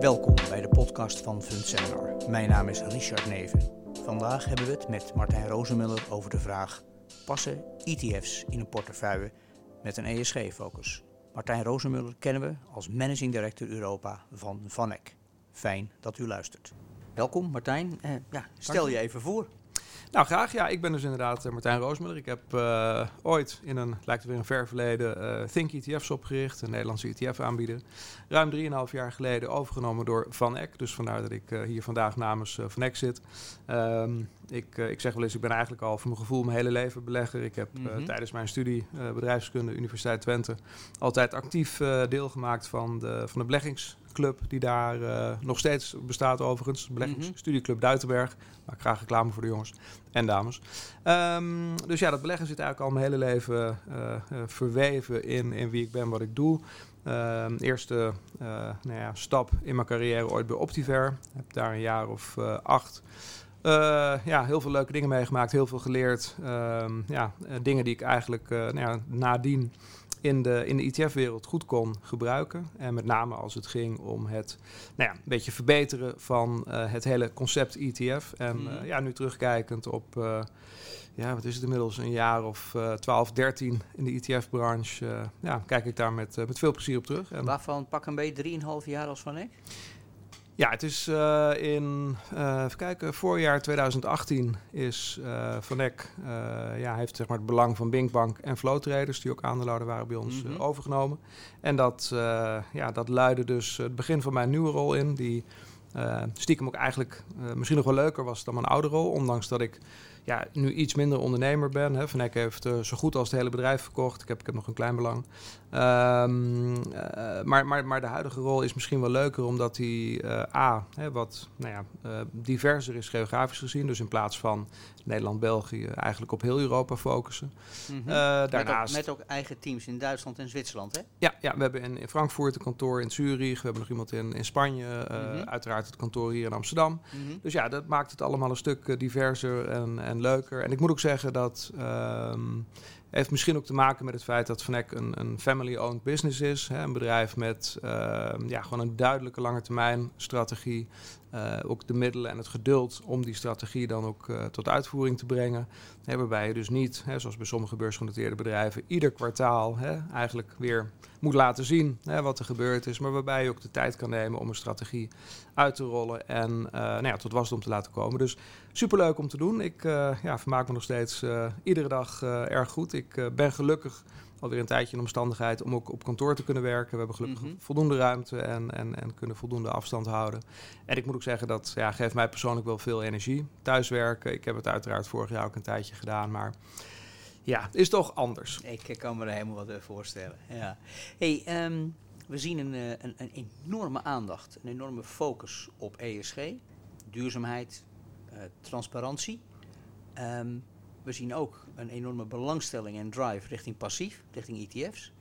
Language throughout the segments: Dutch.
Welkom bij de podcast van Fund Seminar. Mijn naam is Richard Neven. Vandaag hebben we het met Martijn Rozenmuller over de vraag: passen ETF's in een portefeuille met een ESG-focus? Martijn Rozenmuller kennen we als Managing Director Europa van VanEck. Fijn dat u luistert. Welkom Martijn. Eh, ja, stel je even voor. Nou, graag. Ja, ik ben dus inderdaad uh, Martijn Roosmuller. Ik heb uh, ooit in een, lijkt weer een ver verleden, uh, Think ETF's opgericht, een Nederlandse ETF-aanbieder. Ruim 3,5 jaar geleden overgenomen door Van Eck. Dus vandaar dat ik hier vandaag namens Van Eck zit. Um, ik, ik zeg wel eens, ik ben eigenlijk al voor mijn gevoel mijn hele leven belegger. Ik heb mm -hmm. tijdens mijn studie bedrijfskunde, Universiteit Twente, altijd actief deelgemaakt van de, van de beleggings club die daar nog steeds bestaat overigens. De beleggingsstudieclub mhm. Duitenberg. Maak ik graag reclame voor de jongens en dames. Um, dus ja, dat beleggen zit eigenlijk al mijn hele leven verweven in, in wie ik ben, wat ik doe. Um, eerste nou ja, stap in mijn carrière ooit bij Optiver. Heb daar een jaar of acht... Uh, ja, heel veel leuke dingen meegemaakt, heel veel geleerd. Uh, ja, dingen die ik eigenlijk uh, nou ja, nadien in de, in de ETF-wereld goed kon gebruiken. En met name als het ging om het nou ja, een beetje verbeteren van het hele concept ETF. En mm. uh, ja, nu terugkijkend op, ja, wat is het inmiddels, een jaar of 12, 13 in de ETF-branche. ja, kijk ik daar met, met veel plezier op terug. En Waarvan pak een beetje 3,5 jaar als Van Eck? Ja, het is uh, in, uh, even kijken, voorjaar 2018 is uh, Van Eck, ja, heeft zeg maar het belang van Binkbank en Flow Traders, die ook aandeelhouder waren bij ons, mm -hmm. overgenomen. En dat, ja, dat luidde dus het begin van mijn nieuwe rol in, die stiekem ook eigenlijk misschien nog wel leuker was dan mijn oude rol, ondanks dat ik ja, nu iets minder ondernemer ben. Hè. Van Eck heeft uh, zo goed als het hele bedrijf verkocht. Ik heb, ik heb nog een klein belang. Um, uh, maar, maar, maar de huidige rol is misschien wel leuker omdat hij uh, A, hè, wat nou ja, diverser is geografisch gezien. Dus in plaats van Nederland, België eigenlijk op heel Europa focussen. Mm -hmm. daarnaast, met, ook, met, ook, eigen teams in Duitsland en Zwitserland, hè? Ja, ja we hebben in, in Frankfurt een kantoor, in Zurich. We hebben nog iemand in, in Spanje. Mm -hmm. Uiteraard het kantoor hier in Amsterdam. Mm -hmm. Dus ja, dat maakt het allemaal een stuk diverser en, en leuker. En ik moet ook zeggen dat... Um, heeft misschien ook te maken met het feit dat Vanek een, een family-owned business is. Hè, een bedrijf met uh, ja, gewoon een duidelijke lange termijn strategie. Uh, ook de middelen en het geduld om die strategie dan ook uh, tot uitvoering te brengen. Hè, waarbij je dus niet, hè, zoals bij sommige beursgenoteerde bedrijven, ieder kwartaal hè, eigenlijk weer moet laten zien hè, wat er gebeurd is. Maar waarbij je ook de tijd kan nemen om een strategie uit te rollen en uh, nou ja, tot wasdom te laten komen. Dus superleuk om te doen. Ik ja, vermaak me nog steeds iedere dag erg goed. Ik ben gelukkig alweer een tijdje in omstandigheid om ook op kantoor te kunnen werken. We hebben gelukkig mm -hmm. voldoende ruimte en, en, en kunnen voldoende afstand houden. En ik moet ook zeggen, dat ja, geeft mij persoonlijk wel veel energie. Thuiswerken, ik heb het uiteraard vorig jaar ook een tijdje gedaan, maar ja, is toch anders. Ik kan me er helemaal wat voorstellen. Ja. Hey, um, we zien een, een, een, enorme aandacht, een enorme focus op ESG, duurzaamheid, uh, transparantie. Um, we zien ook een enorme belangstelling en drive richting passief, richting ETF's.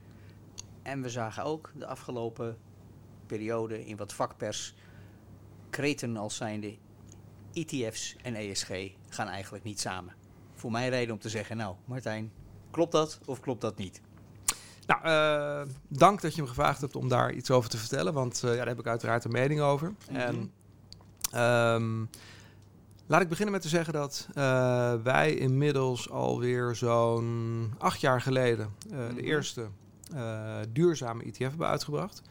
En we zagen ook de afgelopen periode in wat vakpers kreten als zijnde ETF's en ESG gaan eigenlijk niet samen. Voor mij reden om te zeggen, nou Martijn, klopt dat of klopt dat niet? Nou, uh, dank dat je me gevraagd hebt om daar iets over te vertellen, want uh, ja, daar heb ik uiteraard een mening over. Mm -hmm. En um, Laat ik beginnen met te zeggen dat uh, wij inmiddels alweer zo'n acht jaar geleden de eerste uh, duurzame ETF hebben uitgebracht.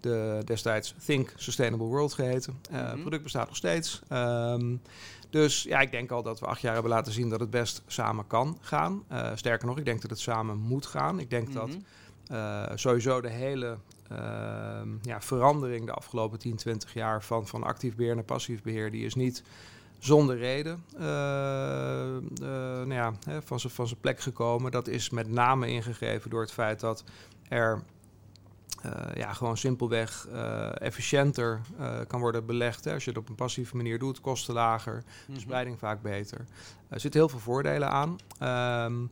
De destijds Think Sustainable World geheten. Het mm-hmm. product bestaat nog steeds. Um, dus ja, ik denk al dat we acht jaar hebben laten zien dat het best samen kan gaan. sterker nog, ik denk dat het samen moet gaan. Ik denk mm-hmm. dat sowieso de hele ja, verandering de afgelopen 10, 20 jaar van, van actief beheer naar passief beheer, die is niet zonder reden uh, uh, nou ja, hè, van zijn plek gekomen. Dat is met name ingegeven door het feit dat er uh, ja, gewoon simpelweg efficiënter kan worden belegd. Hè. Als je het op een passieve manier doet, kosten lager, mm -hmm. spreiding vaak beter. Er zitten heel veel voordelen aan. Um,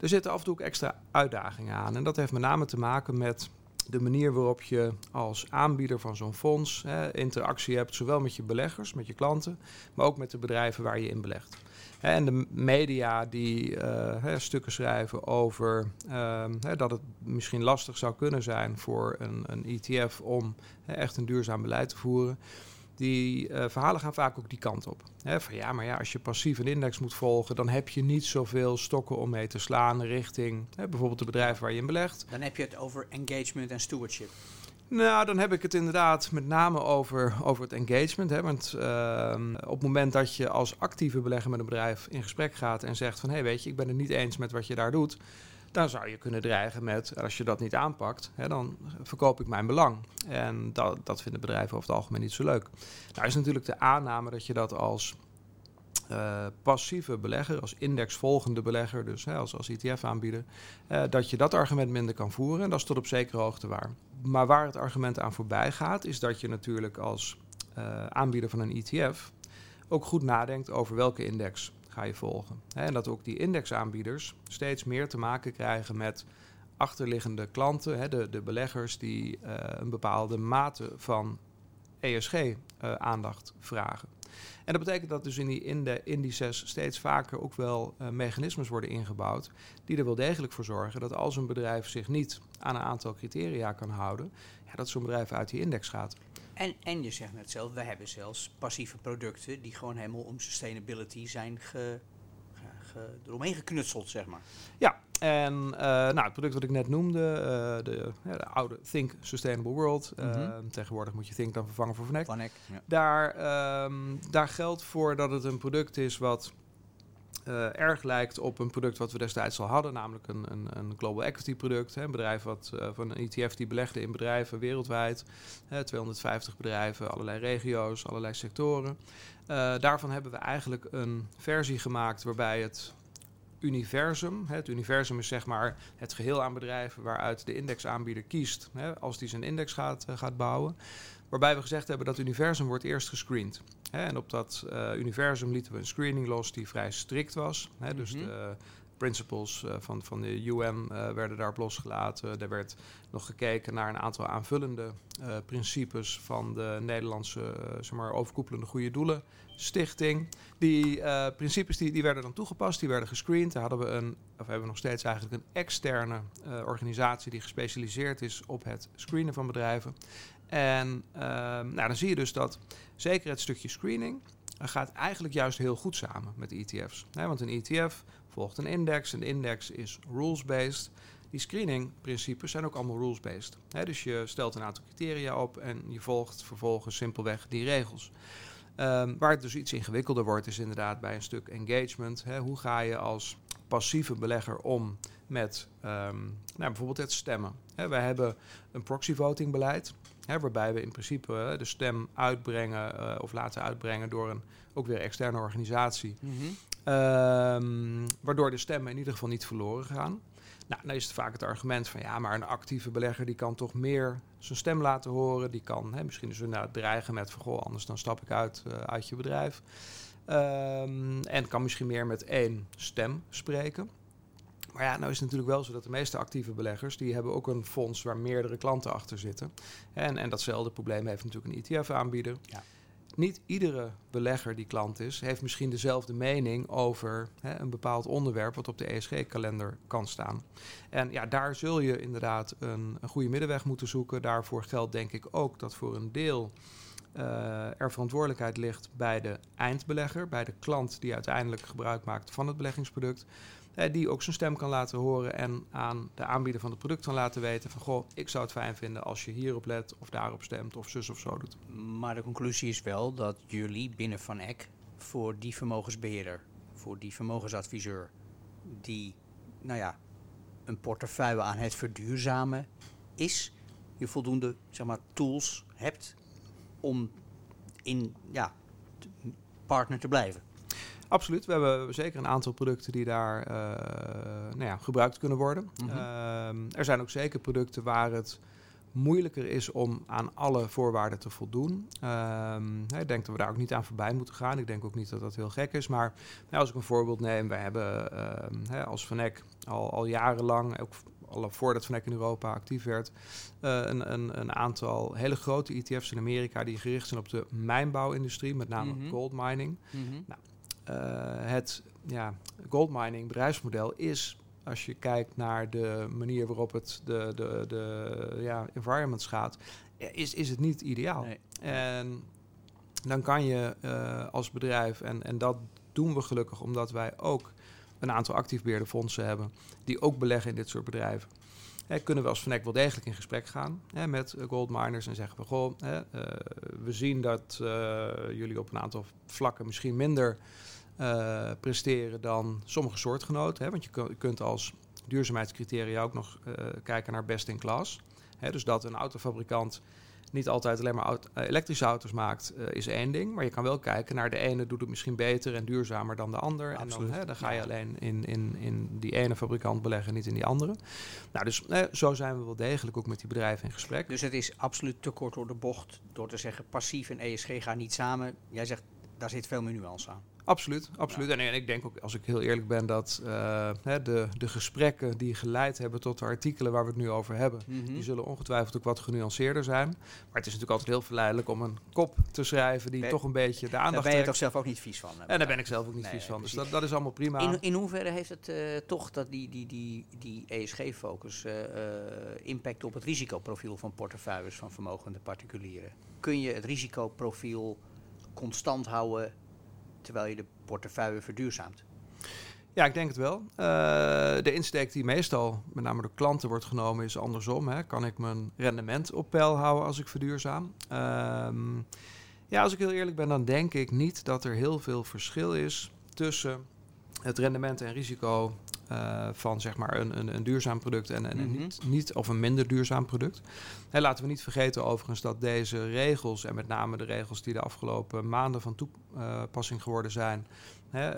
er zitten af en toe ook extra uitdagingen aan. En dat heeft met name te maken met de manier waarop je als aanbieder van zo'n fonds hè, interactie hebt, zowel met je beleggers, met je klanten, maar ook met de bedrijven waar je in belegt. En de media die eh, stukken schrijven over ehm, dat het misschien lastig zou kunnen zijn voor een, een ETF om echt een duurzaam beleid te voeren die uh, verhalen gaan vaak ook die kant op. He, van ja, maar ja, als je passief een index moet volgen, dan heb je niet zoveel stokken om mee te slaan richting he, bijvoorbeeld de bedrijven waar je in belegt. Dan heb je het over engagement en stewardship. Nou, dan heb ik het inderdaad met name over, over het engagement. Hè, want uh, op het moment dat je als actieve belegger met een bedrijf in gesprek gaat en zegt van hé, hey, weet je, ik ben het niet eens met wat je daar doet dan zou je kunnen dreigen met, als je dat niet aanpakt, hè, dan verkoop ik mijn belang. En dat, dat vinden bedrijven over het algemeen niet zo leuk. Nou is natuurlijk de aanname dat je dat als uh, passieve belegger, als indexvolgende belegger, dus hè, als, als ETF-aanbieder, uh, dat je dat argument minder kan voeren. En dat is tot op zekere hoogte waar. Maar waar het argument aan voorbij gaat, is dat je natuurlijk als uh, aanbieder van een ETF ook goed nadenkt over welke index ga je volgen. En dat ook die indexaanbieders steeds meer te maken krijgen met achterliggende klanten, de, de beleggers die uh, een bepaalde mate van ESG-aandacht uh, vragen. En dat betekent dat dus in die indices steeds vaker ook wel uh, mechanismes worden ingebouwd die er wel degelijk voor zorgen dat als een bedrijf zich niet aan een aantal criteria kan houden, ja, dat zo'n bedrijf uit die index gaat. En, en je zegt net zelf, we hebben zelfs passieve producten die gewoon helemaal om sustainability zijn ge, ge, eromheen geknutseld, zeg maar. Ja, en uh, nou, het product wat ik net noemde, uh, de, ja, de, oude Think Sustainable World. Mm -hmm. uh, tegenwoordig moet je Think dan vervangen voor Vanek. Vanek ja. daar, um, daar geldt voor dat het een product is wat uh, erg lijkt op een product wat we destijds al hadden, namelijk een, een, een global equity product. Hè, een bedrijf wat, uh, van een ETF die belegde in bedrijven wereldwijd. Hè, 250 bedrijven, allerlei regio's, allerlei sectoren. Uh, daarvan hebben we eigenlijk een versie gemaakt waarbij het universum, het universum is zeg maar het geheel aan bedrijven waaruit de indexaanbieder kiest als die zijn index gaat, gaat bouwen. Waarbij we gezegd hebben dat het universum wordt eerst gescreend. En op dat uh, universum lieten we een screening los die vrij strikt was. Dus de principles uh, van, van de UN uh, werden daarop losgelaten. Er werd nog gekeken naar een aantal aanvullende principes van de Nederlandse zeg maar, overkoepelende goede doelen stichting. Die principes die, die werden dan toegepast, die werden gescreend. Daar hadden we een, of hebben we nog steeds eigenlijk een externe organisatie die gespecialiseerd is op het screenen van bedrijven. En nou, dan zie je dus dat zeker het stukje screening gaat eigenlijk juist heel goed samen met ETF's. Want een ETF volgt een index. Een index is rules-based. Die screening-principes zijn ook allemaal rules-based. Dus je stelt een aantal criteria op en je volgt vervolgens simpelweg die regels. Um, waar het dus iets ingewikkelder wordt, is inderdaad bij een stuk engagement. Hoe ga je als passieve belegger om met um, nou, bijvoorbeeld het stemmen? Hè, wij hebben een proxy voting beleid. Waarbij we in principe de stem uitbrengen uh, of laten uitbrengen door een ook weer externe organisatie. -hmm. Um, waardoor de stemmen in ieder geval niet verloren gaan. Nou, dan is het vaak het argument van ja, maar een actieve belegger die kan toch meer zijn stem laten horen. Die kan hè, misschien dus inderdaad dreigen met van goh, anders dan stap ik uit, uh, uit je bedrijf. Um, en kan misschien meer met één stem spreken. Maar ja, nou is het natuurlijk wel zo dat de meeste actieve beleggers... die hebben ook een fonds waar meerdere klanten achter zitten. En, en datzelfde probleem heeft natuurlijk een ETF-aanbieder. Ja. Niet iedere belegger die klant is... heeft misschien dezelfde mening over hè, een bepaald onderwerp... wat op de ESG-kalender kan staan. En ja, daar zul je inderdaad een, een goede middenweg moeten zoeken. Daarvoor geldt denk ik ook dat voor een deel... Uh, er verantwoordelijkheid ligt bij de eindbelegger, bij de klant die uiteindelijk gebruik maakt van het beleggingsproduct. Die ook zijn stem kan laten horen en aan de aanbieder van het product kan laten weten van goh, ik zou het fijn vinden als je hierop let of daarop stemt of zus of zo doet. Maar de conclusie is wel dat jullie binnen Van Eck voor die vermogensbeheerder, voor die vermogensadviseur, die nou ja, een portefeuille aan het verduurzamen is, je voldoende zeg maar, tools hebt om in ja, partner te blijven. Absoluut. We hebben zeker een aantal producten die daar uh, nou ja, gebruikt kunnen worden. Mm -hmm. uh, er zijn ook zeker producten waar het moeilijker is om aan alle voorwaarden te voldoen. Um, ik denk dat we daar ook niet aan voorbij moeten gaan. Ik denk ook niet dat dat heel gek is. Maar nou, als ik een voorbeeld neem, wij hebben uh, als Van Eck al, al jarenlang, ook al voordat Van Eck in Europa actief werd, een, een, een, aantal hele grote ETF's in Amerika die gericht zijn op de mijnbouwindustrie, met name mm gold mining. Mhm. nou, het ja, gold mining bedrijfsmodel is als je kijkt naar de manier waarop het de, de, de ja, environment gaat, is, is het niet ideaal. En dan kan je uh, als bedrijf, en, en dat doen we gelukkig omdat wij ook een aantal actief beheerde fondsen hebben, die ook beleggen in dit soort bedrijven. Hè, kunnen we als FNEC wel degelijk in gesprek gaan hè, met gold miners en zeggen we: Goh, hè, uh, we zien dat uh, jullie op een aantal vlakken misschien minder presteren dan sommige soortgenoten. Hè? Want je, kunt als duurzaamheidscriteria ook nog kijken naar best in class. Dus dat een autofabrikant niet altijd alleen maar auto, uh, elektrische auto's maakt, is één ding. Maar je kan wel kijken naar de ene doet het misschien beter en duurzamer dan de ander. En dan, hè, dan ga je alleen in, in, in die ene fabrikant beleggen, niet in die andere. Nou, dus zo zijn we wel degelijk ook met die bedrijven in gesprek. Dus het is absoluut te kort door de bocht door te zeggen passief en ESG gaan niet samen. Jij zegt daar zit veel meer nuance aan. Absoluut, absoluut. En, ik denk ook, als ik heel eerlijk ben, dat uh, de, de gesprekken die geleid hebben tot de artikelen waar we het nu over hebben, mhm. die zullen ongetwijfeld ook wat genuanceerder zijn. Maar het is natuurlijk altijd heel verleidelijk om een kop te schrijven die toch een beetje de aandacht Daar ben je toch zelf ook niet vies van? En daar ben ik zelf ook niet vies van. Dus dat, dat is allemaal prima. In, in hoeverre heeft het uh, toch dat die, die, die, die ESG-focus uh, impact op het risicoprofiel van portefeuilles van vermogende particulieren? Kun je het risicoprofiel constant houden terwijl je de portefeuille verduurzaamt? Ja, ik denk het wel. Uh, de insteek die meestal met name door klanten wordt genomen is andersom. Hè. Kan ik mijn rendement op peil houden als ik verduurzaam? Uh, ja, als ik heel eerlijk ben, dan denk ik niet dat er heel veel verschil is tussen het rendement en risico uh, van zeg maar een, een, een duurzaam product en, en mhm. niet, niet, of een minder duurzaam product. Hey, laten we niet vergeten overigens dat deze regels, en met name de regels die de afgelopen maanden van toepassing geworden zijn, hè,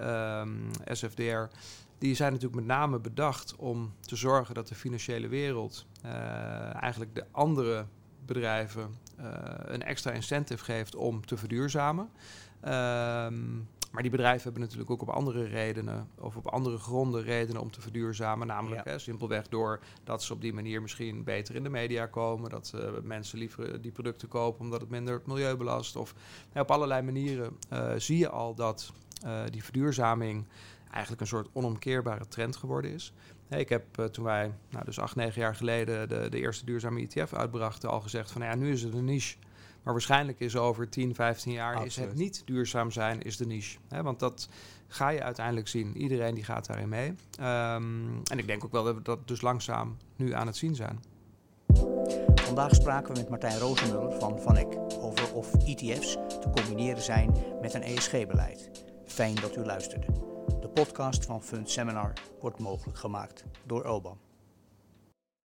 um, ehm, SFDR, die zijn natuurlijk met name bedacht om te zorgen dat de financiële wereld uh, eigenlijk de andere bedrijven uh, een extra incentive geeft om te verduurzamen. Um, maar die bedrijven hebben natuurlijk ook op andere redenen of op andere gronden redenen om te verduurzamen. Namelijk hè, simpelweg door dat ze op die manier misschien beter in de media komen. Dat uh, mensen liever die producten kopen omdat het minder het milieu belast. Of hè, op allerlei manieren uh, zie je al dat uh, die verduurzaming eigenlijk een soort onomkeerbare trend geworden is. Hey, ik heb toen wij nou, dus acht, negen jaar geleden de, de eerste duurzame ETF uitbrachten al gezegd van nou ja, nu is het een niche maar waarschijnlijk is over 10, 15 jaar is het niet duurzaam zijn, is de niche. Hè? Want dat ga je uiteindelijk zien. Iedereen die gaat daarin mee. Um, en ik denk ook wel dat we dat dus langzaam nu aan het zien zijn. Vandaag spraken we met Martijn Rozenmuller van Van Eck over of ETF's te combineren zijn met een ESG-beleid. Fijn dat u luisterde. De podcast van Fund Seminar wordt mogelijk gemaakt door OBAM.